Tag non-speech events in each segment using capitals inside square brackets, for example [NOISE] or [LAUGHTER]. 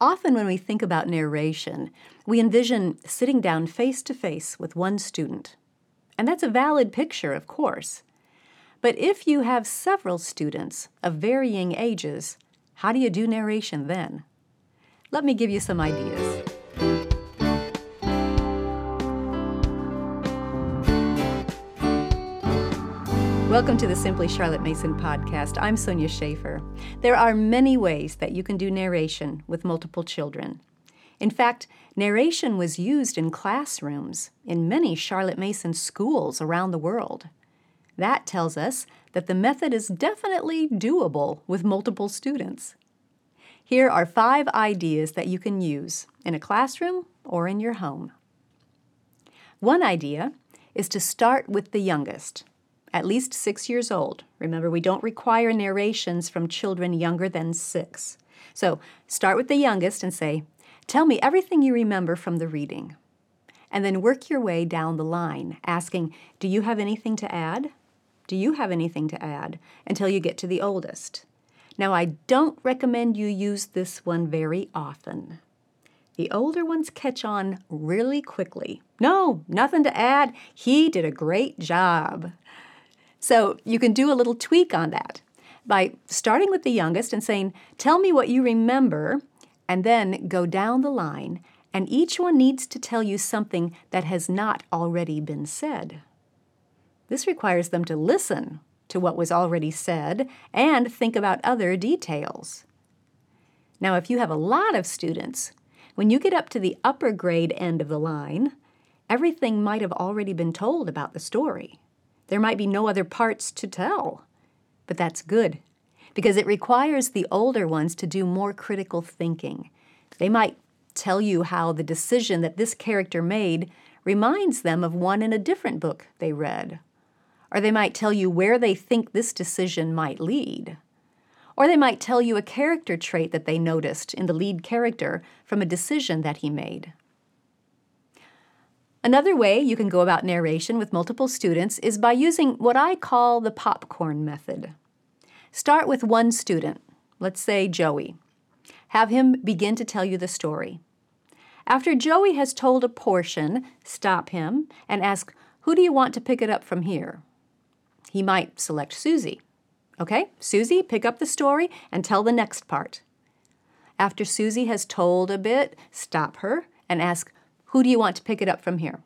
Often, when we think about narration, we envision sitting down face to face with one student. And that's a valid picture, of course. But if you have several students of varying ages, how do you do narration then? Let me give you some ideas. Welcome to the Simply Charlotte Mason podcast. I'm Sonya Shafer. There are many ways that you can do narration with multiple children. In fact, narration was used in classrooms in many Charlotte Mason schools around the world. That tells us that the method is definitely doable with multiple students. Here are five ideas that you can use in a classroom or in your home. One idea is to start with the youngest at least six years old. Remember, we don't require narrations from children younger than six. So start with the youngest and say, Tell me everything you remember from the reading. And then work your way down the line, asking, Do you have anything to add? Do you have anything to add? Until you get to the oldest. Now, I don't recommend you use this one very often. The older ones catch on really quickly. No, nothing to add. He did a great job. So you can do a little tweak on that by starting with the youngest and saying, Tell me what you remember, and then go down the line, and each one needs to tell you something that has not already been said. This requires them to listen to what was already said and think about other details. Now, if you have a lot of students, when you get up to the upper grade end of the line, everything might have already been told about the story. There might be no other parts to tell. But that's good because it requires the older ones to do more critical thinking. They might tell you how the decision that this character made reminds them of one in a different book they read. Or they might tell you where they think this decision might lead. Or they might tell you a character trait that they noticed in the lead character from a decision that he made. Another way you can go about narration with multiple students is by using what I call the popcorn method. Start with one student, let's say Joey. Have him begin to tell you the story. After Joey has told a portion, stop him and ask, Who do you want to pick it up from here? He might select Susie. Okay, Susie, pick up the story and tell the next part. After Susie has told a bit, stop her and ask, who do you want to pick it up from here?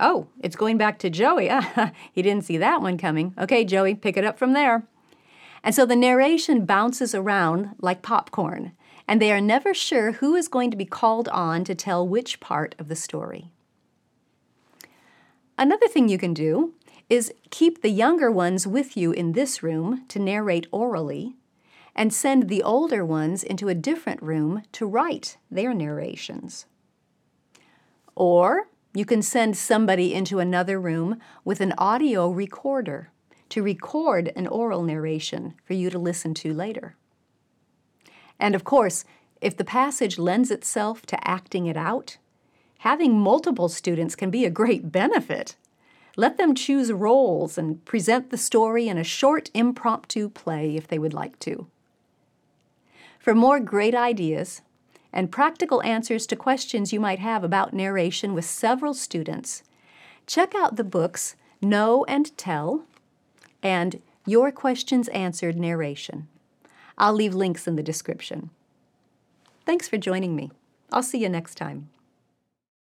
Oh, it's going back to Joey. [LAUGHS] he didn't see that one coming. Okay, Joey, pick it up from there. And so the narration bounces around like popcorn, and they are never sure who is going to be called on to tell which part of the story. Another thing you can do is keep the younger ones with you in this room to narrate orally, and send the older ones into a different room to write their narrations. Or you can send somebody into another room with an audio recorder to record an oral narration for you to listen to later. And of course, if the passage lends itself to acting it out, having multiple students can be a great benefit. Let them choose roles and present the story in a short impromptu play if they would like to. For more great ideas, and practical answers to questions you might have about narration with several students, check out the books Know and Tell and Your Questions Answered Narration. I'll leave links in the description. Thanks for joining me. I'll see you next time.